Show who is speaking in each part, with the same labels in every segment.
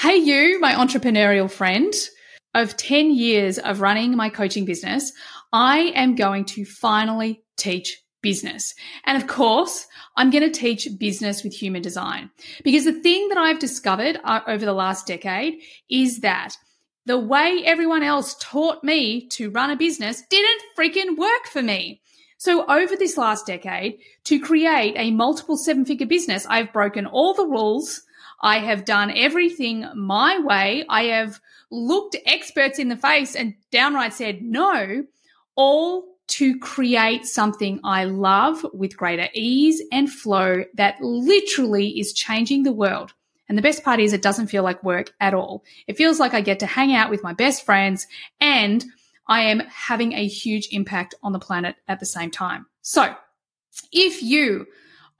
Speaker 1: Hey, you, my entrepreneurial friend. Of 10 years of running my coaching business, I am going to finally teach business. And of course, I'm going to teach business with human design because the thing that I've discovered uh, over the last decade is that the way everyone else taught me to run a business didn't freaking work for me. So over this last decade, to create a multiple seven figure business, I've broken all the rules. I have done everything my way. I have looked experts in the face and downright said no, all to create something I love with greater ease and flow that literally is changing the world. And the best part is it doesn't feel like work at all. It feels like I get to hang out with my best friends and I am having a huge impact on the planet at the same time. So if you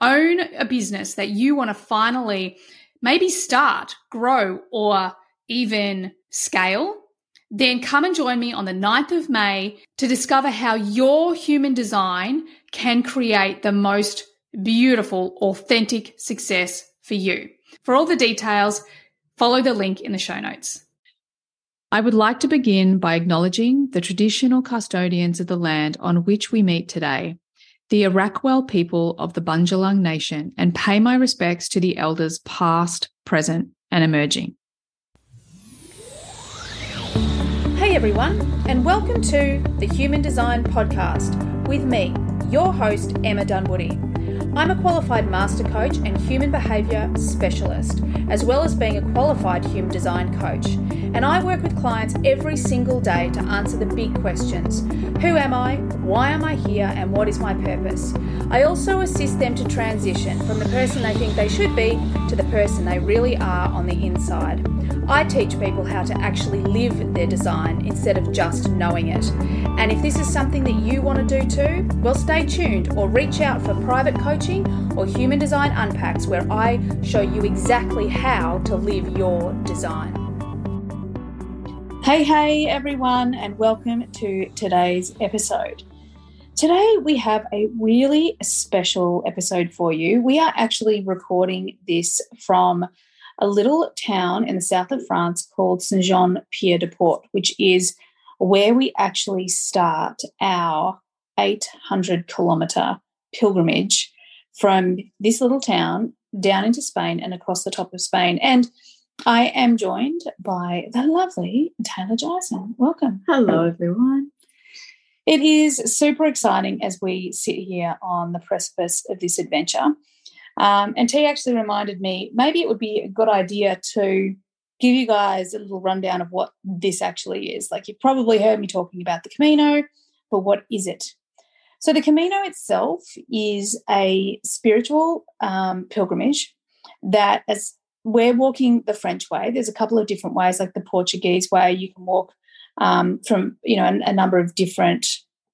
Speaker 1: own a business that you want to finally maybe start, grow, or even scale, then come and join me on the 9th of May to discover how your human design can create the most beautiful, authentic success for you. For all the details, follow the link in the show notes. I would like to begin by acknowledging the traditional custodians of the land on which we meet today, the Arakwal people of the Bundjalung Nation, and pay my respects to the elders past, present, and emerging. Hey everyone, and welcome to the Human Design Podcast with me, your host, Emma Dunwoody. I'm a qualified master coach and human behaviour specialist, as well as being a qualified human design coach. And I work with clients every single day to answer the big questions Who am I? Why am I here? And what is my purpose? I also assist them to transition from the person they think they should be to the person they really are on the inside. I teach people how to actually live their design instead of just knowing it. And if this is something that you want to do too, well, stay tuned or reach out for private coaching or Human Design Unpacks, where I show you exactly how to live your design. Hey, hey, everyone, and welcome to today's episode. Today, we have a really special episode for you. We are actually recording this from a little town in the south of France called Saint Jean Pied de Port, which is where we actually start our 800 kilometer pilgrimage from this little town down into Spain and across the top of Spain. And I am joined by the lovely Taylor Giacin. Welcome.
Speaker 2: Hello, everyone.
Speaker 1: It is super exciting as we sit here on the precipice of this adventure. Um, and T actually reminded me maybe it would be a good idea to give you guys a little rundown of what this actually is. Like you've probably heard me talking about the Camino, but what is it? So the Camino itself is a spiritual um, pilgrimage that as we're walking the French way. There's a couple of different ways, like the Portuguese way. You can walk um, from you know a, a number of different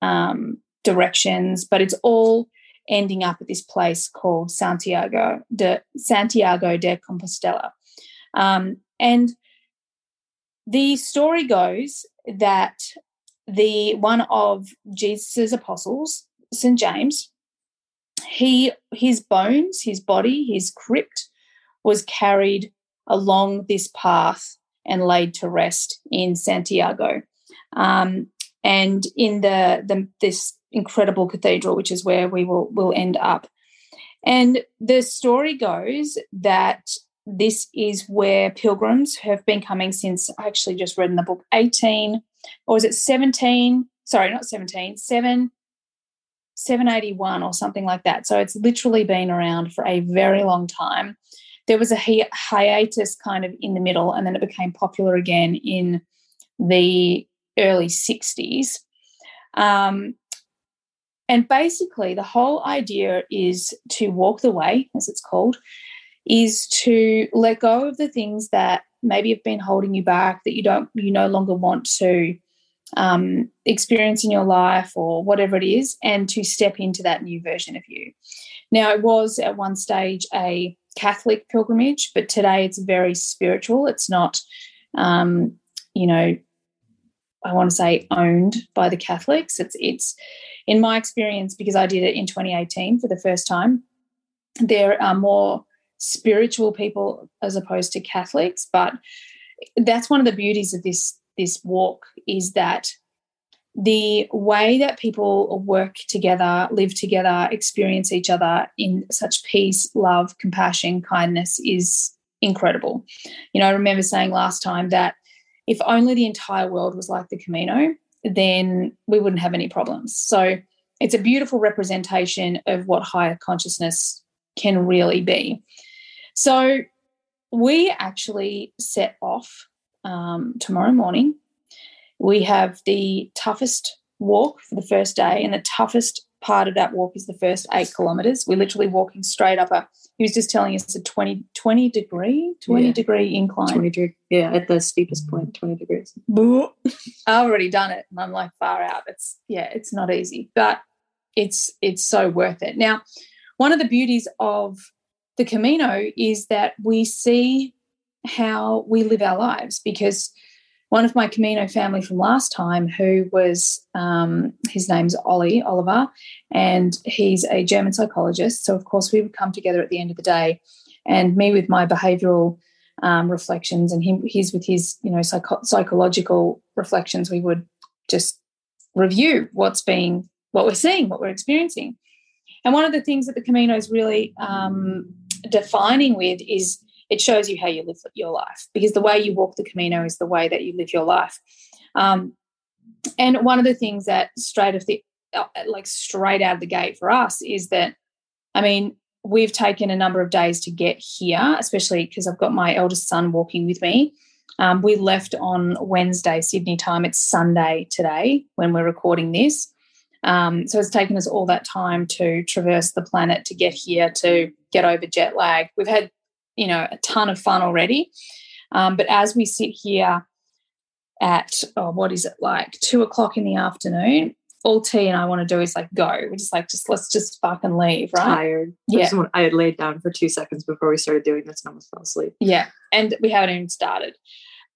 Speaker 1: um, directions, but it's all ending up at this place called Santiago de Santiago de Compostela. Um, and the story goes that the one of Jesus's apostles, St. James, he his bones, his body, his crypt was carried along this path and laid to rest in Santiago. Um, and in the, the this incredible cathedral, which is where we will will end up. And the story goes that this is where pilgrims have been coming since I actually just read in the book 18 or was it 17 sorry not 17 7 781 or something like that so it's literally been around for a very long time there was a hi- hiatus kind of in the middle and then it became popular again in the early 60s um, and basically, the whole idea is to walk the way, as it's called, is to let go of the things that maybe have been holding you back, that you don't, you no longer want to um, experience in your life or whatever it is, and to step into that new version of you. Now, it was at one stage a Catholic pilgrimage, but today it's very spiritual. It's not, um, you know, I want to say owned by the Catholics. It's it's in my experience because I did it in 2018 for the first time. There are more spiritual people as opposed to Catholics. But that's one of the beauties of this this walk is that the way that people work together, live together, experience each other in such peace, love, compassion, kindness is incredible. You know, I remember saying last time that if only the entire world was like the Camino, then we wouldn't have any problems. So it's a beautiful representation of what higher consciousness can really be. So we actually set off um, tomorrow morning. We have the toughest walk for the first day, and the toughest part of that walk is the first eight kilometers. We're literally walking straight up a, he was just telling us a 20, 20 degree, 20
Speaker 2: Yeah.
Speaker 1: degree incline.
Speaker 2: 20 degree, yeah, at the steepest point, 20 degrees.
Speaker 1: I've already done it and I'm like far out. It's yeah, it's not easy, but it's it's so worth it. Now, one of the beauties of the Camino is that we see how we live our lives because one of my Camino family from last time, who was um, his name's Ollie Oliver, and he's a German psychologist. So of course we would come together at the end of the day, and me with my behavioural um, reflections, and him he's with his you know psycho- psychological reflections. We would just review what's being what we're seeing, what we're experiencing. And one of the things that the Camino is really um, defining with is it shows you how you live your life because the way you walk the Camino is the way that you live your life. Um, and one of the things that straight of the uh, like straight out of the gate for us is that, I mean, we've taken a number of days to get here, especially because I've got my eldest son walking with me. Um, we left on Wednesday, Sydney time. It's Sunday today when we're recording this. Um, so it's taken us all that time to traverse the planet to get here to get over jet lag. We've had, you know, a ton of fun already. Um, but as we sit here at, oh, what is it like, two o'clock in the afternoon, all T and I want to do is like go. We're just like, just let's just fucking leave, right?
Speaker 2: Tired.
Speaker 1: Yeah.
Speaker 2: I, just want- I had laid down for two seconds before we started doing this and almost fell asleep.
Speaker 1: Yeah, and we haven't even started.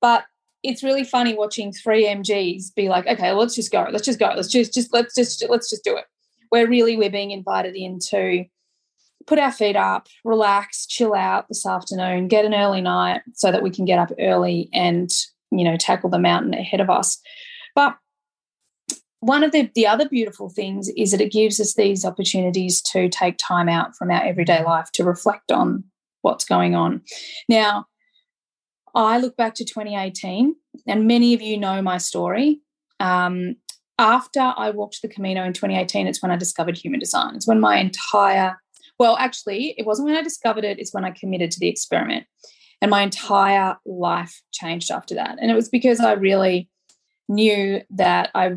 Speaker 1: But it's really funny watching three MGs be like, okay, let's just go. Let's just go. Let's just just let's just let's just do it. Where really we're being invited in to put our feet up, relax, chill out this afternoon, get an early night so that we can get up early and, you know, tackle the mountain ahead of us. But one of the, the other beautiful things is that it gives us these opportunities to take time out from our everyday life to reflect on what's going on. Now, I look back to 2018, and many of you know my story. Um, after I walked the Camino in 2018, it's when I discovered human design. It's when my entire, well, actually, it wasn't when I discovered it, it's when I committed to the experiment. And my entire life changed after that. And it was because I really knew that I,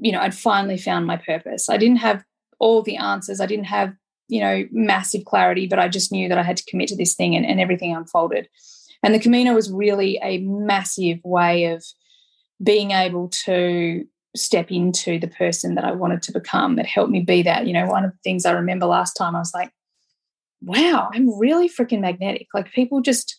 Speaker 1: you know, I'd finally found my purpose. I didn't have all the answers, I didn't have, you know, massive clarity, but I just knew that I had to commit to this thing and, and everything unfolded. And the Camino was really a massive way of being able to step into the person that I wanted to become that helped me be that. You know, one of the things I remember last time, I was like, wow, I'm really freaking magnetic. Like people just,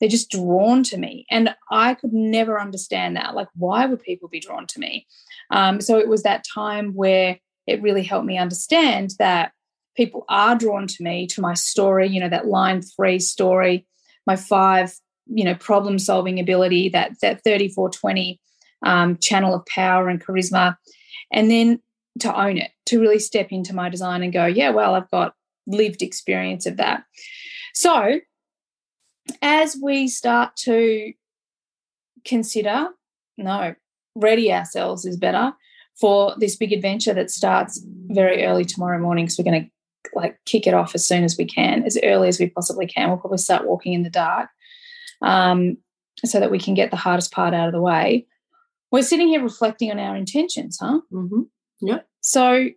Speaker 1: they're just drawn to me. And I could never understand that. Like, why would people be drawn to me? Um, so it was that time where it really helped me understand that people are drawn to me, to my story, you know, that line three story, my five, you know, problem solving ability, that that 3420 um, channel of power and charisma, and then to own it, to really step into my design and go, yeah, well, I've got lived experience of that. So as we start to consider, no, ready ourselves is better for this big adventure that starts very early tomorrow morning because we're going to like kick it off as soon as we can, as early as we possibly can. We'll probably start walking in the dark um, so that we can get the hardest part out of the way. We're sitting here reflecting on our intentions, huh?
Speaker 2: Mm-hmm. Yeah.
Speaker 1: So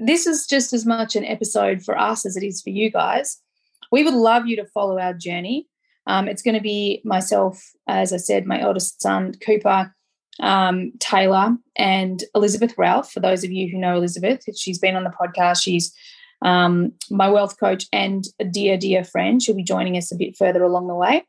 Speaker 1: this is just as much an episode for us as it is for you guys. We would love you to follow our journey. Um, it's going to be myself, as I said, my eldest son, Cooper, um, Taylor, and Elizabeth Ralph. For those of you who know Elizabeth, she's been on the podcast. She's um, my wealth coach and a dear, dear friend. She'll be joining us a bit further along the way.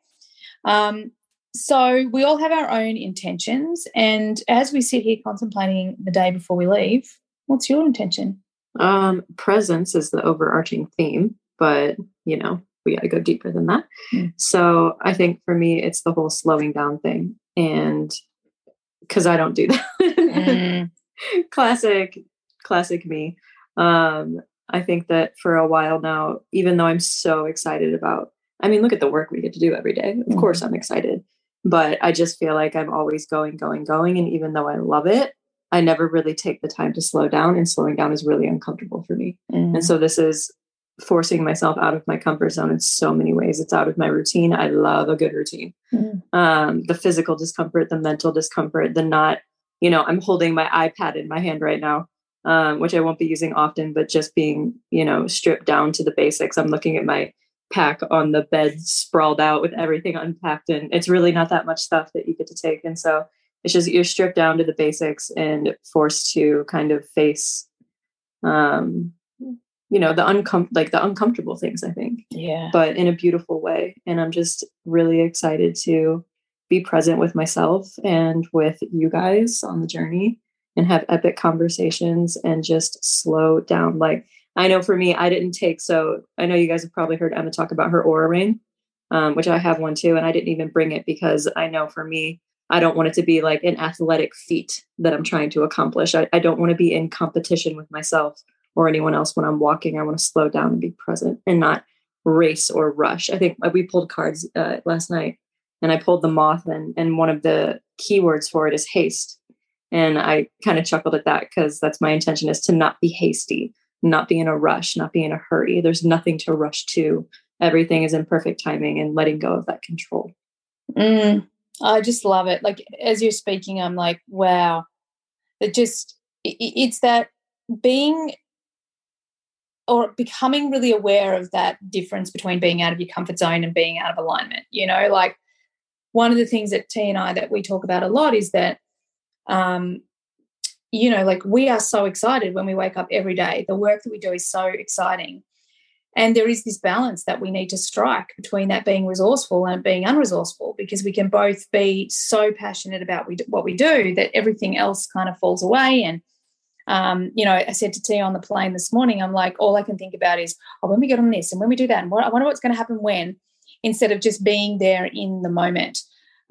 Speaker 1: Um, so we all have our own intentions. And as we sit here contemplating the day before we leave, what's your intention?
Speaker 2: Um, presence is the overarching theme, but you know, we got to go deeper than that.
Speaker 1: Mm.
Speaker 2: So I think for me, it's the whole slowing down thing. And because I don't do that.
Speaker 1: Mm.
Speaker 2: classic, classic me. Um, I think that for a while now, even though I'm so excited about, I mean, look at the work we get to do every day. Of
Speaker 1: Mhm.
Speaker 2: course, I'm excited, but I just feel like I'm always going, going, going. And even though I love it, I never really take the time to slow down, and slowing down is really uncomfortable for me.
Speaker 1: Mm.
Speaker 2: And so this is forcing myself out of my comfort zone in so many ways. It's out of my routine. I love a good routine.
Speaker 1: Mm.
Speaker 2: Um, the physical discomfort, the mental discomfort, the not, you know, I'm holding my iPad in my hand right now, um, which I won't be using often, but just being, you know, stripped down to the basics. I'm looking at my pack on the bed sprawled out with everything unpacked and it's really not that much stuff that you get to take. And so it's just you're stripped down to the basics and forced to kind of face um you know the uncom like the uncomfortable things i think
Speaker 1: yeah.
Speaker 2: but in a beautiful way and i'm just really excited to be present with myself and with you guys on the journey and have epic conversations and just slow down like i know for me i didn't take so i know you guys have probably heard emma talk about her Oura ring um, which i have one too and i didn't even bring it because i know for me I don't want it to be like an athletic feat that I'm trying to accomplish. I, I don't want to be in competition with myself or anyone else when I'm walking. I want to slow down and be present and not race or rush. I think uh, we pulled cards uh, last night and I pulled the moth and, and one of the keywords for it is haste. And I kind of chuckled at that because that's my intention is to not be hasty, not be in a rush, not be in a hurry. There's nothing to rush to. Everything is in perfect timing and letting go of that control.
Speaker 1: Mm, I just love it. Like as you're speaking, I'm like, wow. It just i- i- it's that being or becoming really aware of that difference between being out of your comfort zone and being out of alignment. You know, like one of the things that T and I that we talk about a lot is that um, you know, like we are so excited when we wake up every day. The work that we do is so exciting. And there is this balance that we need to strike between that being resourceful and being unresourceful because we can both be so passionate about we, what we do that everything else kind of falls away. And, um, you know, I said to T on the plane this morning, I'm like, all I can think about is, oh, when we get on this and when we do that, and what, I wonder what's going to happen when, instead of just being there in the moment.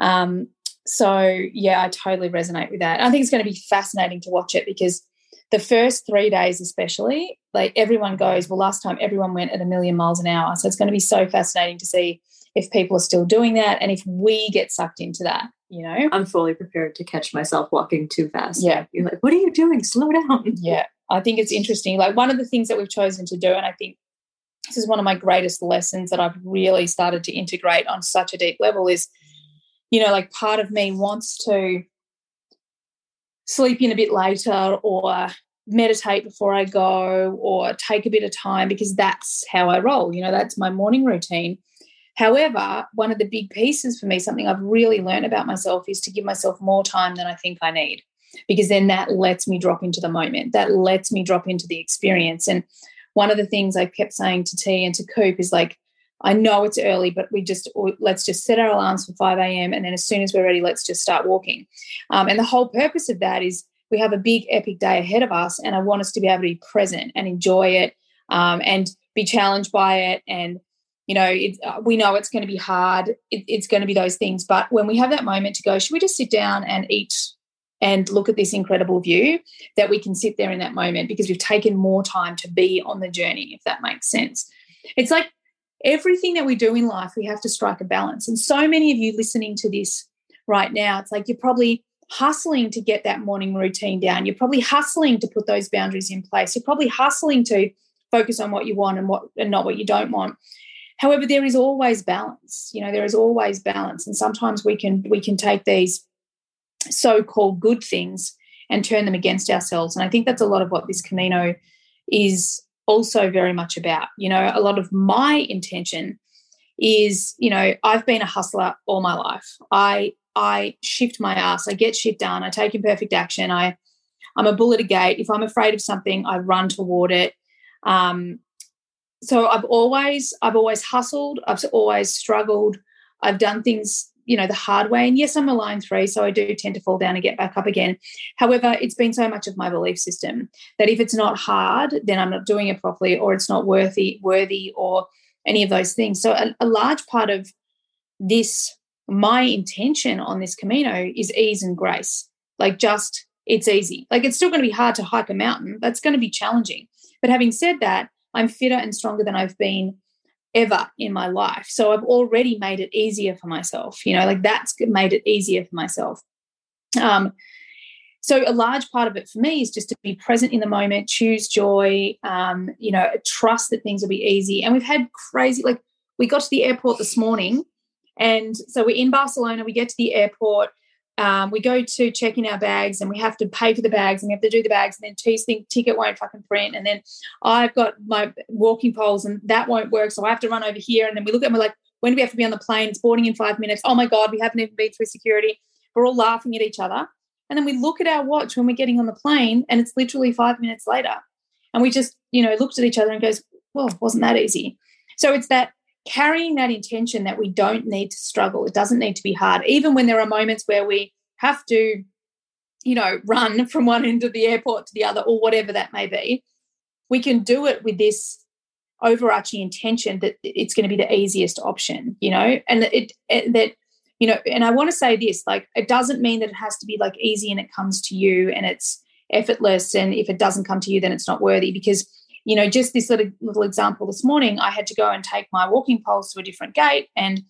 Speaker 1: Um, so, yeah, I totally resonate with that. I think it's going to be fascinating to watch it because the first three days especially like everyone goes well last time everyone went at a million miles an hour so it's going to be so fascinating to see if people are still doing that and if we get sucked into that you know
Speaker 2: I'm fully prepared to catch myself walking too fast.
Speaker 1: Yeah.
Speaker 2: You're like, what are you doing? Slow down.
Speaker 1: yeah i think it's interesting like one of the things that we've chosen to do and i think this is one of my greatest lessons that i've really started to integrate on such a deep level is you know like part of me wants to sleep in a bit later or meditate before I go or take a bit of time because that's how I roll. You know, that's my morning routine. However, one of the big pieces for me, something I've really learned about myself is to give myself more time than I think I need because then that lets me drop into the moment. That lets me drop into the experience. And one of the things I kept saying to T and to Coop is like, I know it's early, but we just let's just set our alarms for 5 a.m. and then as soon as we're ready, let's just start walking. Um, and the whole purpose of that is we have a big epic day ahead of us, and I want us to be able to be present and enjoy it um, and be challenged by it. And you know, it, uh, we know it's going to be hard. It, it's going to be those things, but when we have that moment to go, should we just sit down and eat and look at this incredible view? That we can sit there in that moment because we've taken more time to be on the journey. If that makes sense, it's like everything that we do in life, we have to strike a balance. And so many of you listening to this right now, it's like you're probably hustling to get that morning routine down. You're probably hustling to put those boundaries in place. You're probably hustling to focus on what you want and what and not what you don't want. However, there is always balance. You know, there is always balance. And sometimes we can we can take these so-called good things and turn them against ourselves. And I think that's a lot of what this Camino is also very much about. You know, a lot of my intention is, you know, I've been a hustler all my life. I I shift my ass. I get shit done. I take imperfect action. I I'm a bull at a gate. If I'm afraid of something, I run toward it. Um, so I've always I've always hustled. I've always struggled. I've done things you know the hard way and yes i'm a line three so i do tend to fall down and get back up again however it's been so much of my belief system that if it's not hard then i'm not doing it properly or it's not worthy worthy or any of those things. So a, a large part of this, my intention on this Camino is ease and grace. Like just it's easy. Like it's still going to be hard to hike a mountain. That's going to be challenging. But having said that, I'm fitter and stronger than I've been ever in my life. So I've already made it easier for myself. You know, like that's made it easier for myself. Um, so a large part of it for me is just to be present in the moment, choose joy, um, you know, trust that things will be easy. And we've had crazy, like we got to the airport this morning, and so we're in Barcelona. We get to the airport. Um, we go to check in our bags and we have to pay for the bags and we have to do the bags and then T's think ticket won't fucking print. And then I've got my walking poles and that won't work so I have to run over here. And then we look at them we're like when do we have to be on the plane? It's boarding in five minutes. Oh my god we haven't even been through security. We're all laughing at each other. And then we look at our watch when we're getting on the plane and it's literally five minutes later. And we just, you know, looked at each other and goes, well, wasn't that easy? So it's that carrying that intention that we don't need to struggle. It doesn't need to be hard. Even when there are moments where we have to, you know, run from one end of the airport to the other or whatever that may be, we can do it with this overarching intention that it's going to be the easiest option, you know, and it, it that you know, and I want to say this like, it doesn't mean that it has to be like easy and it comes to you and it's effortless. And if it doesn't come to you, then it's not worthy because, you know, just this little, little example this morning, I had to go and take my walking poles to a different gate and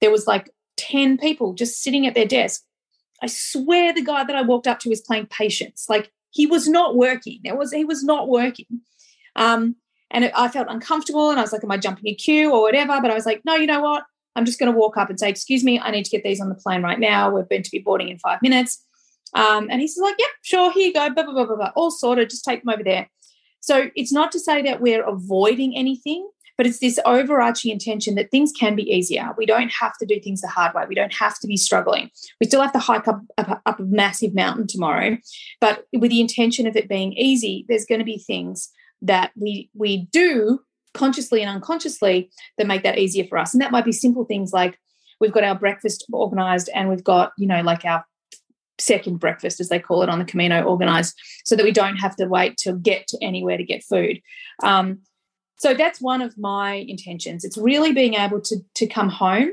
Speaker 1: there was like 10 people just sitting at their desk. I swear the guy that I walked up to was playing patience. Like he was not working. It was he was not working. Um, and it, I felt uncomfortable and I was like, am I jumping a queue or whatever? But I was like, no, you know what? I'm just going to walk up and say, Excuse me, I need to get these on the plane right now. We're going to be boarding in five minutes. Um, and he says, like, Yep, sure, here you go, blah, blah, blah, blah, blah. All sorted, just take them over there. So it's not to say that we're avoiding anything, but it's this overarching intention that things can be easier. We don't have to do things the hard way. We don't have to be struggling. We still have to hike up, up, up a massive mountain tomorrow, but with the intention of it being easy, there's going to be things that we we do consciously and unconsciously that make that easier for us. And that might be simple things like we've got our breakfast organized and we've got, you know, like our second breakfast, as they call it on the Camino, organized so that we don't have to wait to get to anywhere to get food. Um, so that's one of my intentions. It's really being able to, to come home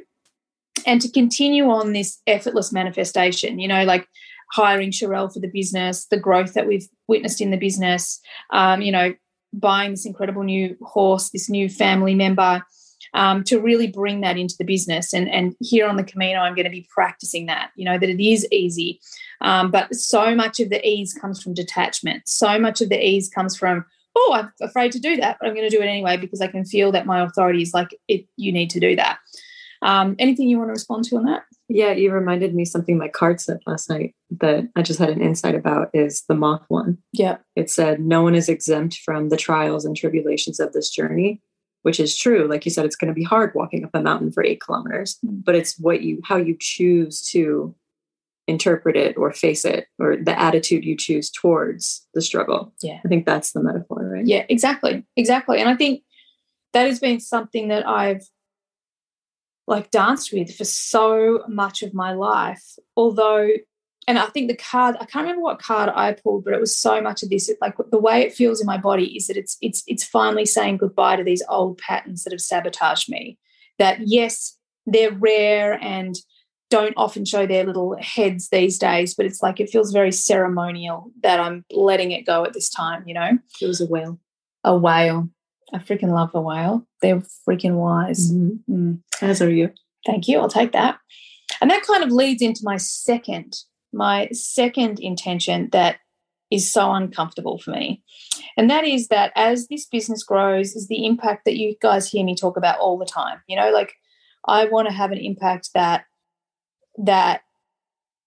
Speaker 1: and to continue on this effortless manifestation, you know, like hiring Sharelle for the business, the growth that we've witnessed in the business, um, you know, buying this incredible new horse, this new family member, um, to really bring that into the business. And, and here on the Camino, I'm going to be practicing that, you know, that it is easy. Um, but so much of the ease comes from detachment. So much of the ease comes from, oh, I'm afraid to do that, but I'm going to do it anyway because I can feel that my authority is like, it, you need to do that. Um, anything you want to respond to on that?
Speaker 2: Yeah, you reminded me something my card said last night that I just had an insight about is the moth one.
Speaker 1: Yeah.
Speaker 2: It said, No one is exempt from the trials and tribulations of this journey, which is true. Like you said, it's going to be hard walking up a mountain for eight kilometers, mm. but it's what you, how you choose to interpret it or face it or the attitude you choose towards the struggle.
Speaker 1: Yeah.
Speaker 2: I think that's the metaphor, right?
Speaker 1: Yeah, exactly. Exactly. And I think that has been something that I've like danced with for so much of my life. Although, and I think the card, I can't remember what card I pulled, but it was so much of this. It, like the way it feels in my body is that it's it's it's finally saying goodbye to these old patterns that have sabotaged me. That yes, they're rare and don't often show their little heads these days, but it's like it feels very ceremonial that I'm letting it go at this time, you know?
Speaker 2: It was a whale.
Speaker 1: A whale. I freaking love a whale. They're freaking wise.
Speaker 2: Mm-hmm. Mm. As are you.
Speaker 1: Thank you. I'll take that. And that kind of leads into my second, my second intention that is so uncomfortable for me. And that is that as this business grows, is the impact that you guys hear me talk about all the time. You know, like I want to have an impact that that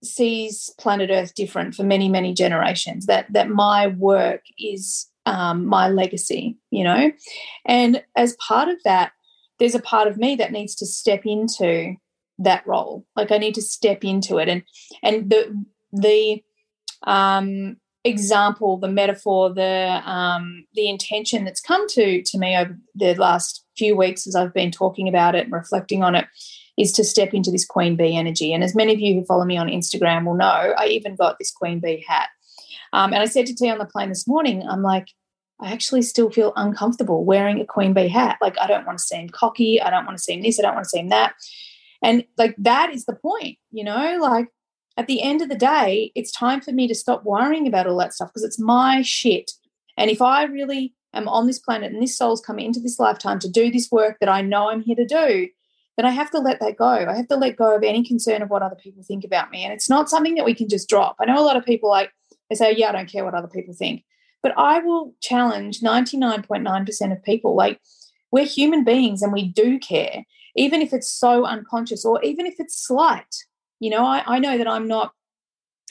Speaker 1: sees planet Earth different for many, many generations. That that my work is um, my legacy, you know? And as part of that, there's a part of me that needs to step into that role. Like I need to step into it. And and the the um example, the metaphor, the um the intention that's come to to me over the last few weeks as I've been talking about it and reflecting on it is to step into this queen bee energy. And as many of you who follow me on Instagram will know, I even got this queen bee hat um, and I said to T on the plane this morning, I'm like, I actually still feel uncomfortable wearing a queen bee hat. Like, I don't want to seem cocky. I don't want to seem this. I don't want to seem that. And like, that is the point, you know? Like, at the end of the day, it's time for me to stop worrying about all that stuff because it's my shit. And if I really am on this planet and this soul's coming into this lifetime to do this work that I know I'm here to do, then I have to let that go. I have to let go of any concern of what other people think about me. And it's not something that we can just drop. I know a lot of people like, they say, yeah, I don't care what other people think. But I will challenge 99.9% of people. Like, we're human beings and we do care, even if it's so unconscious or even if it's slight. You know, I, I know that I'm not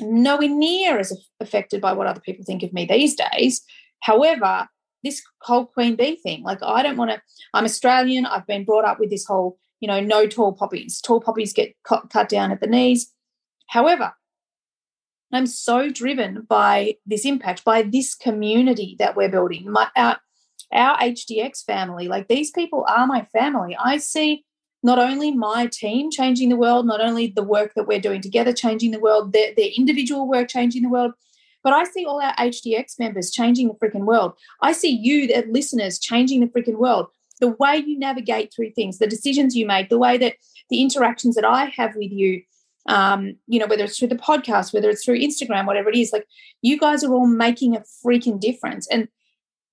Speaker 1: nowhere near as affected by what other people think of me these days. However, this whole queen bee thing, like, I don't want to, I'm Australian. I've been brought up with this whole, you know, no tall poppies. Tall poppies get cut, down at the knees. However, I'm so driven by this impact, by this community that we're building. My, our, our HDX family, like these people are my family. I see not only my team changing the world, not only the work that we're doing together changing the world, their, their individual work changing the world, but I see all our HDX members changing the freaking world. I see you, the listeners, changing the freaking world. The way you navigate through things, the decisions you make, the way that the interactions that I have with you, um, you know, whether it's through the podcast, whether it's through Instagram, whatever it is, like you guys are all making a freaking difference. And,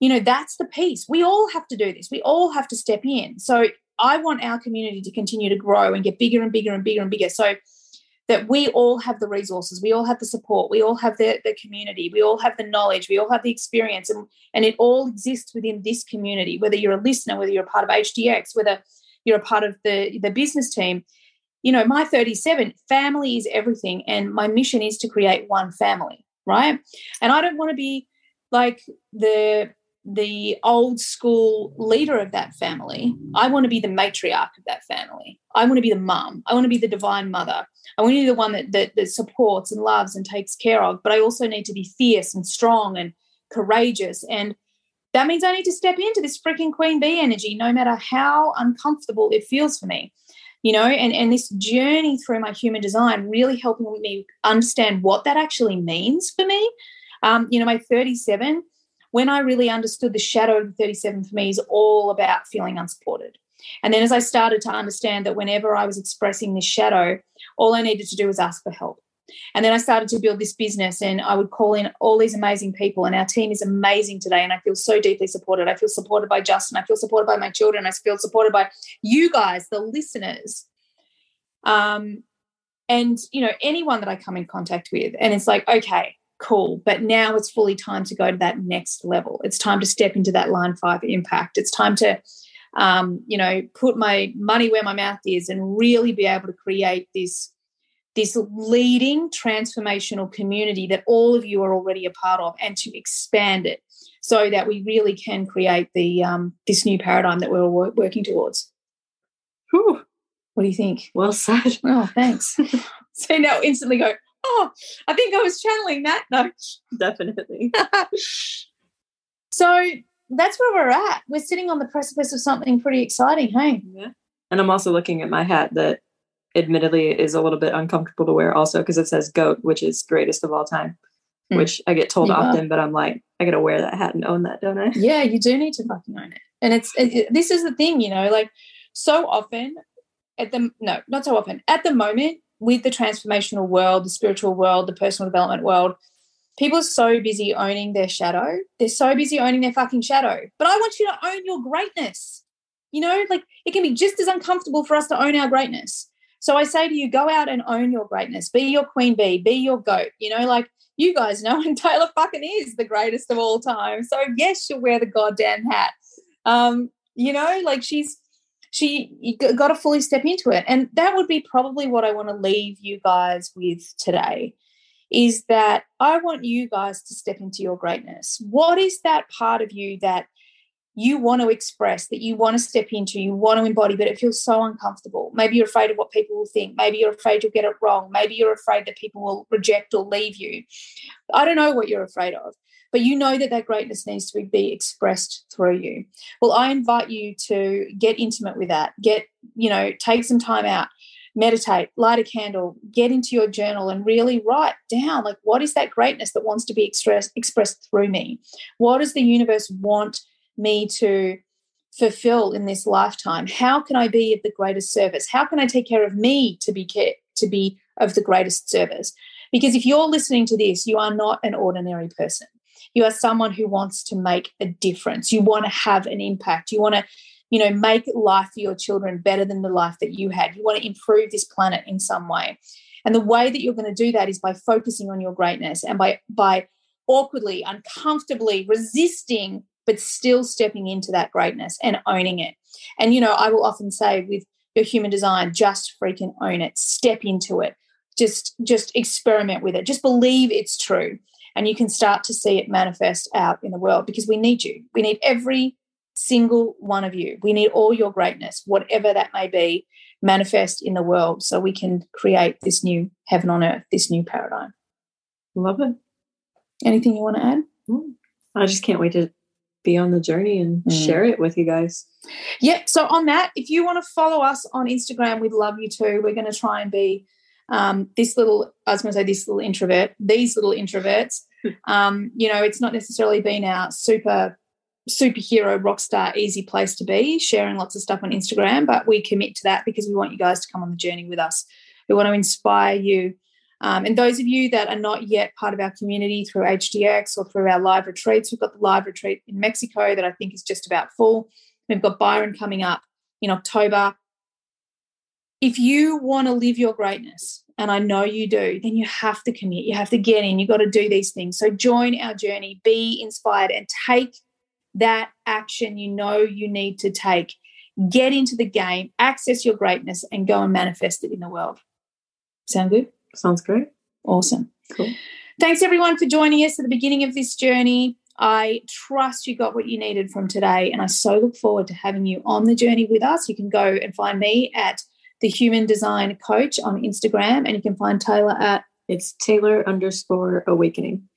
Speaker 1: you know, that's the piece. We all have to do this. We all have to step in. So I want our community to continue to grow and get bigger and bigger and bigger and bigger. So that we all have the resources, we all have the support, we all have the, the community, we all have the knowledge, we all have the experience, and, and it all exists within this community, whether you're a listener, whether you're a part of HDX, whether you're a part of the, the business team, you know, my 37, family is everything. And my mission is to create one family, right? And I don't want to be like the the old school leader of that family. I want to be the matriarch of that family. I want to be the mum. I want to be the divine mother. I want to be the one that, that, that supports and loves and takes care of. But I also need to be fierce and strong and courageous. And that means I need to step into this freaking queen bee energy, no matter how uncomfortable it feels for me you know and and this journey through my human design really helping me understand what that actually means for me um, you know my 37 when i really understood the shadow of the 37 for me is all about feeling unsupported and then as i started to understand that whenever i was expressing this shadow all i needed to do was ask for help and then I started to build this business and I would call in all these amazing people. And our team is amazing today. And I feel so deeply supported. I feel supported by Justin. I feel supported by my children. I feel supported by you guys, the listeners. Um, and, you know, anyone that I come in contact with. And it's like, okay, cool. But now it's fully time to go to that next level. It's time to step into that line five impact. It's time to, um, you know, put my money where my mouth is and really be able to create this this leading transformational community that all of you are already a part of and to expand it so that we really can create the um, this new paradigm that we're all working towards. Whew. What do you think?
Speaker 2: Well said.
Speaker 1: Oh, thanks. so now instantly go, oh, I think I was channeling that. No.
Speaker 2: Definitely.
Speaker 1: so that's where we're at. We're sitting on the precipice of something pretty exciting, hey?
Speaker 2: Yeah. And I'm also looking at my hat that admittedly is a little bit uncomfortable to wear also because it says goat which is greatest of all time hmm. which i get told often but i'm like i gotta wear that hat and own that don't i
Speaker 1: yeah you do need to fucking own it and it's it, it, this is the thing you know like so often at the no not so often at the moment with the transformational world the spiritual world the personal development world people are so busy owning their shadow they're so busy owning their fucking shadow but i want you to own your greatness you know like it can be just as uncomfortable for us to own our greatness so I say to you, go out and own your greatness. Be your queen bee, be your goat. You know, like you guys know, and Taylor fucking is the greatest of all time. So yes, she'll wear the goddamn hat. Um, you know, like she's she got to fully step into it. And that would be probably what I want to leave you guys with today is that I want you guys to step into your greatness. What is that part of you that you want to express, that you want to step into, you want to embody, but it feels so uncomfortable. Maybe you're afraid of what people will think. Maybe you're afraid you'll get it wrong. Maybe you're afraid that people will reject or leave you. I don't know what you're afraid of, but you know that that greatness needs to be expressed through you. Well, I invite you to get intimate with that. Get, you know, take some time out meditate, light a candle, get into your journal and really write down like what is that greatness that wants to be expressed expressed through me? What does the universe want me to fulfill in this lifetime? How can I be of the greatest service? How can I take care of me to be care, to be of the greatest service? Because if you're listening to this, you are not an ordinary person. You are someone who wants to make a difference. You want to have an impact. You want to you know make life for your children better than the life that you had. You want to improve this planet in some way. And the way that you're going to do that is by focusing on your greatness and by by awkwardly uncomfortably resisting but still stepping into that greatness and owning it. And you know i will often say with your human design just freaking own it. Step into it. Just just experiment with it. Just believe it's true and you can start to see it manifest out in the world because we need you we need every single one of you. We need all your greatness, whatever that may be, manifest in the world so we can create this new heaven on earth, this new paradigm.
Speaker 2: Love it.
Speaker 1: Anything you want to add?
Speaker 2: Mm. I just can't wait to be on the journey and mm. share it with you guys.
Speaker 1: Yeah. So, on that, if you want to follow us on Instagram, we'd love you to. We're going to try and be um, this little, I was going to say this little introvert, these little introverts. um, you know, it's not necessarily been our super superhero rock star easy place to be sharing lots of stuff on instagram but we commit to that because we want you guys to come on the journey with us. We want to inspire you. Um, and those of you that are not yet part of our community through hdx or through our live retreats we've got the live retreat in mexico that i think is just about full. We've got byron coming up in october if you want to live your greatness and I know you do, then you have to commit. You have to get in. You've got to do these things. So join our journey, be inspired, and take that action you know you need to take. Get into the game, access your greatness, and go and manifest it in the world. Sound good?
Speaker 2: Sounds great.
Speaker 1: Awesome.
Speaker 2: Cool.
Speaker 1: Thanks everyone for joining us at the beginning of this journey. I trust you got what you needed from today, and I so look forward to having you on the journey with us. You can go and find me at the Human Design Coach on Instagram, and you can find Taylor at
Speaker 2: it's Taylor underscore awakening.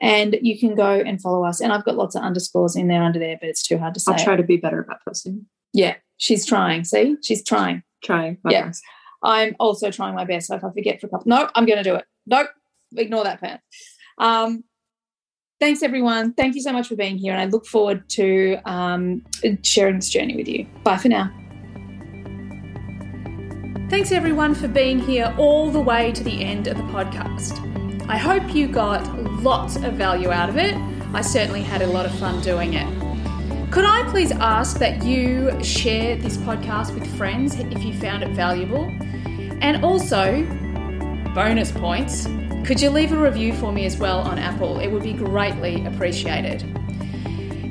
Speaker 1: And you can go and follow us. And I've got lots of underscores in there under there, but it's too hard to say.
Speaker 2: I'll try to be better about posting.
Speaker 1: Yeah, she's trying. See, she's trying.
Speaker 2: Trying.
Speaker 1: yeah. Best. I'm also trying my best. So if I forget for a couple, no, I'm going to do it. Nope, ignore that part. Um, thanks, everyone. Thank you so much for being here. And I look forward to um, sharing this journey with you. Bye for now. Thanks everyone for being here all the way to the end of the podcast. I hope you got lots of value out of it. I certainly had a lot of fun doing it. Could I please ask that you share this podcast with friends if you found it valuable? And also, bonus points, could you leave a review for me as well on Apple? It would be greatly appreciated.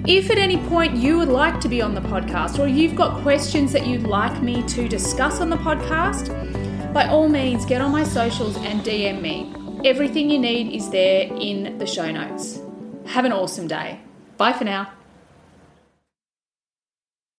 Speaker 1: If at any point you would like to be on the podcast or you've got questions that you'd like me to discuss on the podcast, by all means get on my socials and DM me. Everything you need is there in the show notes. Have an awesome day. Bye for now.